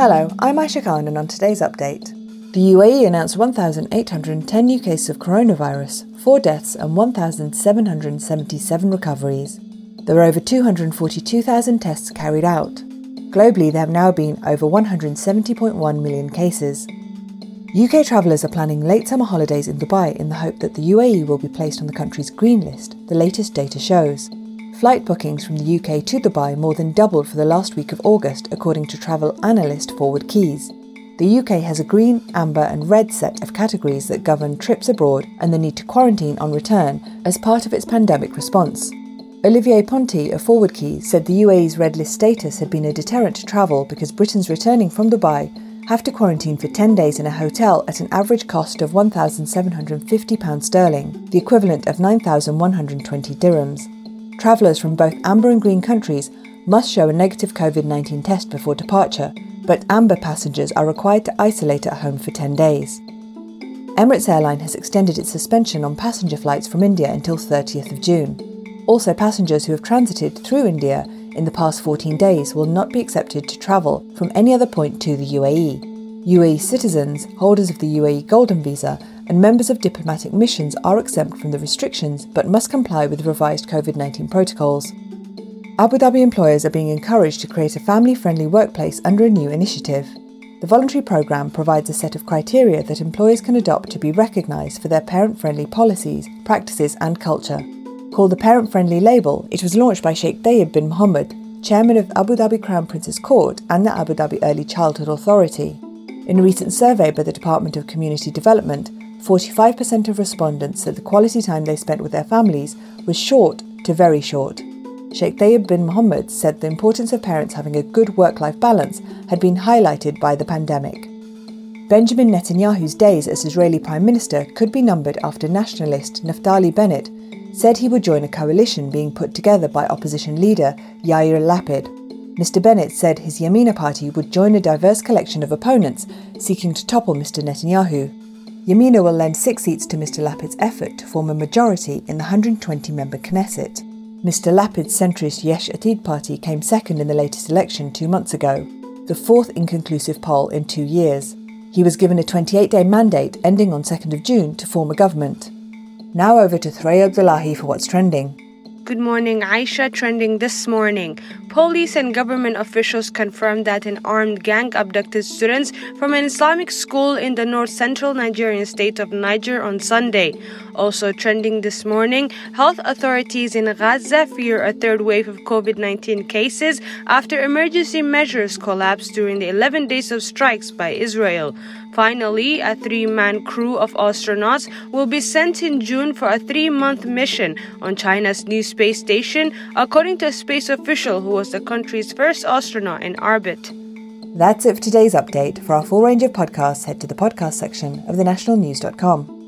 Hello, I'm Aisha Khan, and on today's update, the UAE announced 1,810 new cases of coronavirus, 4 deaths, and 1,777 recoveries. There were over 242,000 tests carried out. Globally, there have now been over 170.1 million cases. UK travellers are planning late summer holidays in Dubai in the hope that the UAE will be placed on the country's green list, the latest data shows. Flight bookings from the UK to Dubai more than doubled for the last week of August, according to travel analyst ForwardKeys. The UK has a green, amber, and red set of categories that govern trips abroad and the need to quarantine on return as part of its pandemic response. Olivier Ponti of ForwardKeys said the UAE's red list status had been a deterrent to travel because Britons returning from Dubai have to quarantine for 10 days in a hotel at an average cost of £1,750 sterling, the equivalent of 9,120 dirhams. Travellers from both amber and green countries must show a negative COVID 19 test before departure, but amber passengers are required to isolate at home for 10 days. Emirates Airline has extended its suspension on passenger flights from India until 30th of June. Also, passengers who have transited through India in the past 14 days will not be accepted to travel from any other point to the UAE. UAE citizens, holders of the UAE Golden Visa, and members of diplomatic missions are exempt from the restrictions but must comply with the revised COVID 19 protocols. Abu Dhabi employers are being encouraged to create a family friendly workplace under a new initiative. The voluntary programme provides a set of criteria that employers can adopt to be recognised for their parent friendly policies, practices, and culture. Called the Parent Friendly Label, it was launched by Sheikh Theyab bin Mohammed, chairman of Abu Dhabi Crown Prince's Court and the Abu Dhabi Early Childhood Authority. In a recent survey by the Department of Community Development, 45% of respondents said the quality time they spent with their families was short to very short. Sheikh Theyab bin Mohammed said the importance of parents having a good work life balance had been highlighted by the pandemic. Benjamin Netanyahu's days as Israeli Prime Minister could be numbered after nationalist Naftali Bennett said he would join a coalition being put together by opposition leader Yair Lapid. Mr. Bennett said his Yamina party would join a diverse collection of opponents seeking to topple Mr. Netanyahu. Yamina will lend six seats to Mr. Lapid's effort to form a majority in the 120 member Knesset. Mr. Lapid's centrist Yesh Atid party came second in the latest election two months ago, the fourth inconclusive poll in two years. He was given a 28 day mandate ending on 2nd of June to form a government. Now over to Thray Abdullahi for what's trending. Good morning, Aisha. Trending this morning. Police and government officials confirmed that an armed gang abducted students from an Islamic school in the north central Nigerian state of Niger on Sunday. Also trending this morning, health authorities in Gaza fear a third wave of COVID 19 cases after emergency measures collapsed during the 11 days of strikes by Israel. Finally, a three man crew of astronauts will be sent in June for a three month mission on China's new space station, according to a space official who was the country's first astronaut in orbit. That's it for today's update. For our full range of podcasts, head to the podcast section of thenationalnews.com.